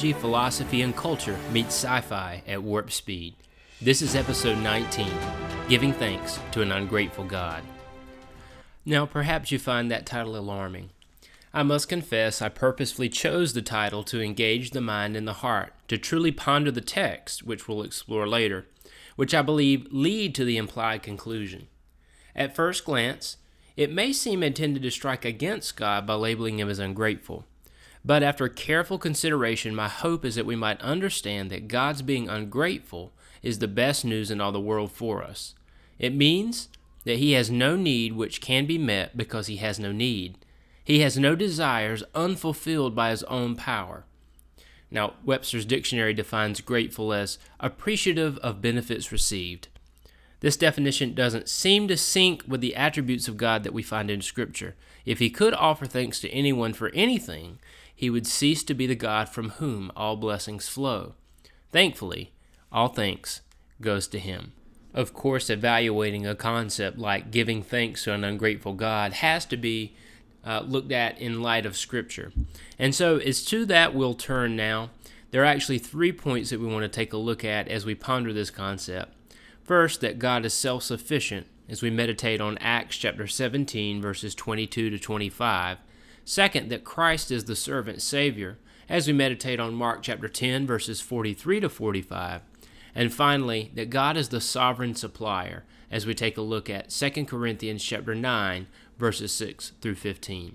philosophy, and culture meet sci fi at warp speed. This is episode 19 Giving Thanks to an Ungrateful God. Now, perhaps you find that title alarming. I must confess, I purposefully chose the title to engage the mind and the heart, to truly ponder the text, which we'll explore later, which I believe lead to the implied conclusion. At first glance, it may seem intended to strike against God by labeling him as ungrateful. But after careful consideration, my hope is that we might understand that God's being ungrateful is the best news in all the world for us. It means that He has no need which can be met because He has no need. He has no desires unfulfilled by His own power. Now, Webster's dictionary defines grateful as appreciative of benefits received. This definition doesn't seem to sync with the attributes of God that we find in Scripture. If He could offer thanks to anyone for anything, he would cease to be the God from whom all blessings flow. Thankfully, all thanks goes to him. Of course, evaluating a concept like giving thanks to an ungrateful God has to be uh, looked at in light of Scripture. And so it's to that we'll turn now. There are actually three points that we want to take a look at as we ponder this concept. First, that God is self sufficient as we meditate on Acts chapter 17, verses 22 to 25, Second, that Christ is the servant Savior, as we meditate on Mark chapter 10, verses 43 to 45. And finally, that God is the sovereign supplier, as we take a look at 2 Corinthians chapter 9, verses 6 through 15.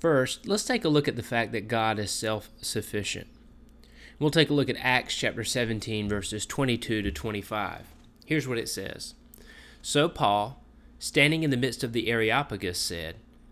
First, let's take a look at the fact that God is self sufficient. We'll take a look at Acts chapter 17, verses 22 to 25. Here's what it says So Paul, standing in the midst of the Areopagus, said,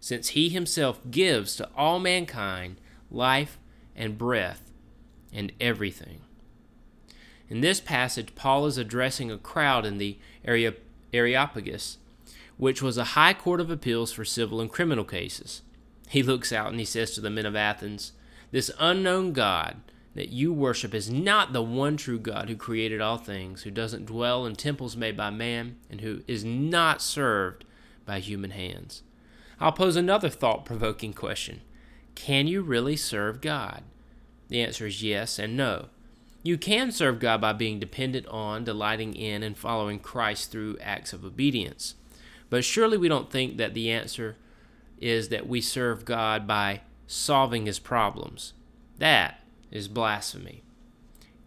since he himself gives to all mankind life and breath and everything. In this passage, Paul is addressing a crowd in the Areopagus, which was a high court of appeals for civil and criminal cases. He looks out and he says to the men of Athens, This unknown God that you worship is not the one true God who created all things, who doesn't dwell in temples made by man, and who is not served by human hands. I'll pose another thought provoking question Can you really serve God? The answer is yes and no. You can serve God by being dependent on, delighting in, and following Christ through acts of obedience. But surely we don't think that the answer is that we serve God by solving his problems. That is blasphemy.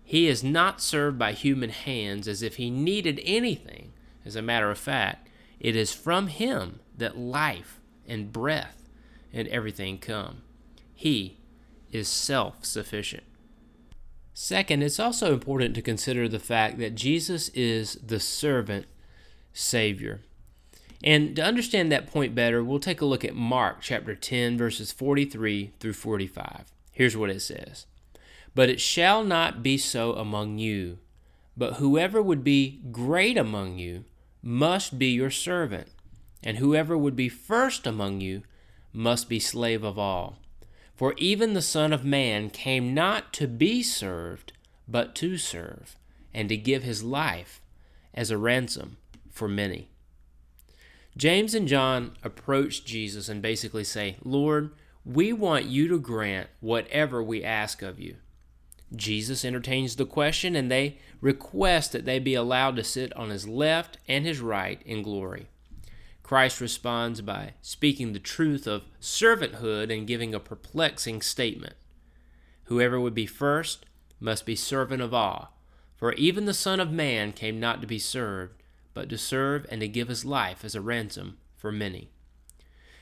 He is not served by human hands as if he needed anything. As a matter of fact, it is from him that life and breath and everything come. He is self sufficient. Second, it's also important to consider the fact that Jesus is the servant Savior. And to understand that point better, we'll take a look at Mark chapter 10, verses 43 through 45. Here's what it says But it shall not be so among you, but whoever would be great among you must be your servant and whoever would be first among you must be slave of all. For even the Son of Man came not to be served, but to serve, and to give his life as a ransom for many. James and John approach Jesus and basically say, Lord, we want you to grant whatever we ask of you. Jesus entertains the question, and they request that they be allowed to sit on his left and his right in glory. Christ responds by speaking the truth of servanthood and giving a perplexing statement. Whoever would be first must be servant of all, for even the Son of Man came not to be served, but to serve and to give his life as a ransom for many.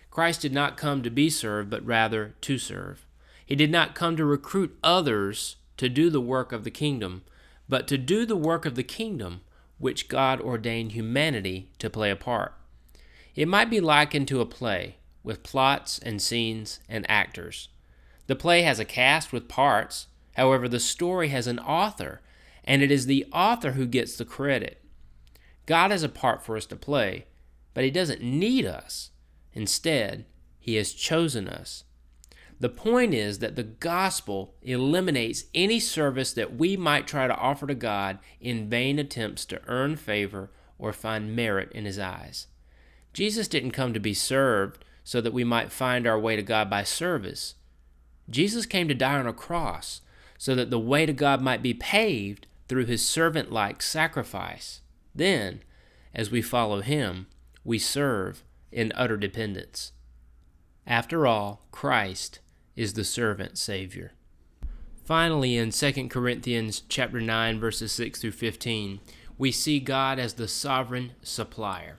Christ did not come to be served, but rather to serve. He did not come to recruit others to do the work of the kingdom, but to do the work of the kingdom which God ordained humanity to play a part. It might be likened to a play with plots and scenes and actors. The play has a cast with parts, however, the story has an author, and it is the author who gets the credit. God has a part for us to play, but He doesn't need us. Instead, He has chosen us. The point is that the gospel eliminates any service that we might try to offer to God in vain attempts to earn favor or find merit in His eyes. Jesus didn't come to be served so that we might find our way to God by service. Jesus came to die on a cross so that the way to God might be paved through his servant like sacrifice. Then, as we follow him, we serve in utter dependence. After all, Christ is the servant Savior. Finally, in 2 Corinthians chapter 9 verses 6 through 15, we see God as the sovereign supplier.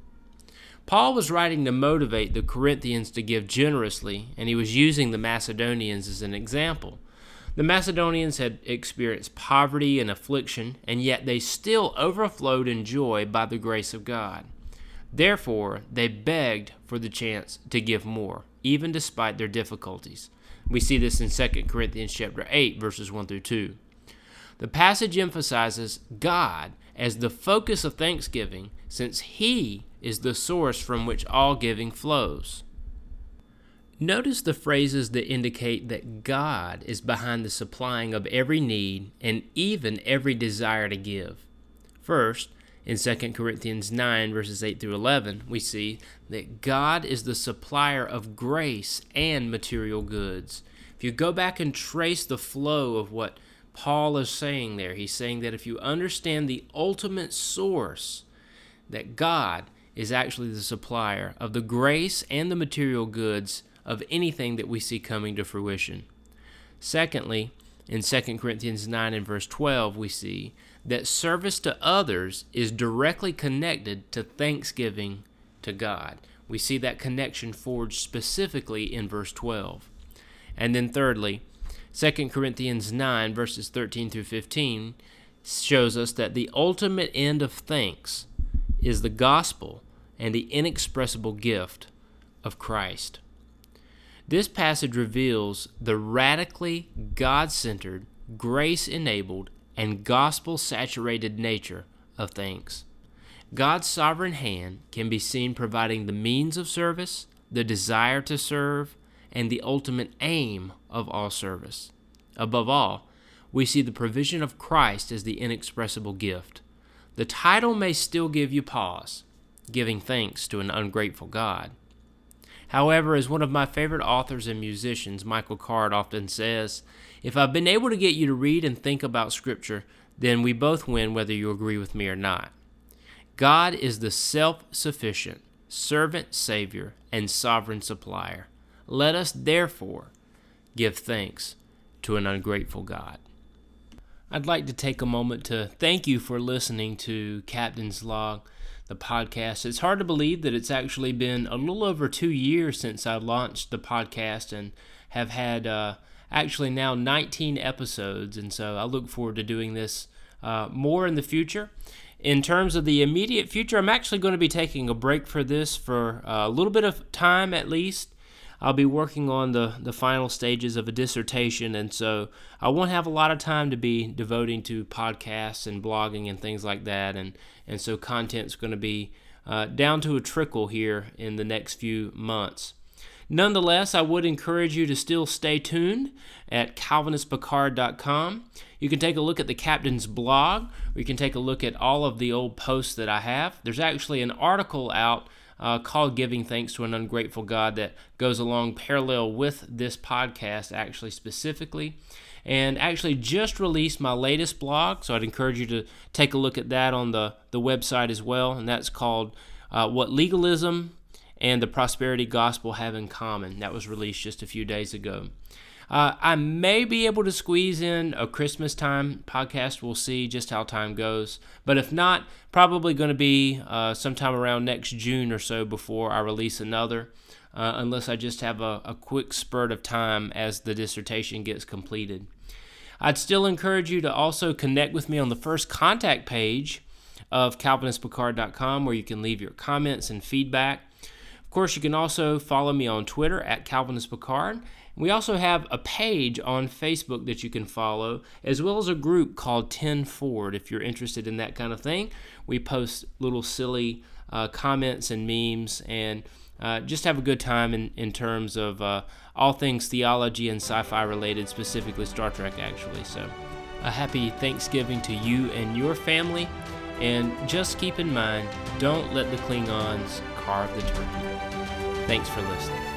Paul was writing to motivate the Corinthians to give generously, and he was using the Macedonians as an example. The Macedonians had experienced poverty and affliction, and yet they still overflowed in joy by the grace of God. Therefore, they begged for the chance to give more, even despite their difficulties. We see this in 2 Corinthians chapter 8 verses 1 through 2. The passage emphasizes God as the focus of thanksgiving since he is the source from which all giving flows. Notice the phrases that indicate that God is behind the supplying of every need and even every desire to give. First, in 2 Corinthians 9, verses 8 through 11, we see that God is the supplier of grace and material goods. If you go back and trace the flow of what Paul is saying there, he's saying that if you understand the ultimate source, that God is actually the supplier of the grace and the material goods of anything that we see coming to fruition. Secondly, in 2 Corinthians 9 and verse 12, we see that service to others is directly connected to thanksgiving to God. We see that connection forged specifically in verse 12. And then, thirdly, 2 Corinthians 9, verses 13 through 15, shows us that the ultimate end of thanks is the gospel and the inexpressible gift of Christ. This passage reveals the radically God centered, grace enabled, and gospel saturated nature of thanks. God's sovereign hand can be seen providing the means of service, the desire to serve, and the ultimate aim of all service. Above all, we see the provision of Christ as the inexpressible gift. The title may still give you pause, giving thanks to an ungrateful God. However, as one of my favorite authors and musicians, Michael Card, often says, if I've been able to get you to read and think about Scripture, then we both win whether you agree with me or not. God is the self sufficient, servant Savior, and sovereign supplier. Let us therefore give thanks to an ungrateful God. I'd like to take a moment to thank you for listening to Captain's Log, the podcast. It's hard to believe that it's actually been a little over two years since I launched the podcast and have had uh, actually now 19 episodes, and so I look forward to doing this uh, more in the future. In terms of the immediate future, I'm actually going to be taking a break for this for uh, a little bit of time at least. I'll be working on the, the final stages of a dissertation, and so I won't have a lot of time to be devoting to podcasts and blogging and things like that. And, and so content's going to be uh, down to a trickle here in the next few months. Nonetheless, I would encourage you to still stay tuned at calvinistpicard.com. You can take a look at the captain's blog, or you can take a look at all of the old posts that I have. There's actually an article out uh, called Giving Thanks to an Ungrateful God that goes along parallel with this podcast, actually, specifically. And actually, just released my latest blog, so I'd encourage you to take a look at that on the, the website as well. And that's called uh, What Legalism and the Prosperity Gospel Have in Common. That was released just a few days ago. Uh, I may be able to squeeze in a Christmas time podcast. We'll see just how time goes. But if not, probably going to be uh, sometime around next June or so before I release another, uh, unless I just have a, a quick spurt of time as the dissertation gets completed. I'd still encourage you to also connect with me on the first contact page of CalvinistPicard.com where you can leave your comments and feedback. Of course, you can also follow me on Twitter at CalvinistPicard we also have a page on Facebook that you can follow, as well as a group called 10 Forward if you're interested in that kind of thing. We post little silly uh, comments and memes and uh, just have a good time in, in terms of uh, all things theology and sci fi related, specifically Star Trek, actually. So, a happy Thanksgiving to you and your family. And just keep in mind don't let the Klingons carve the turkey. Thanks for listening.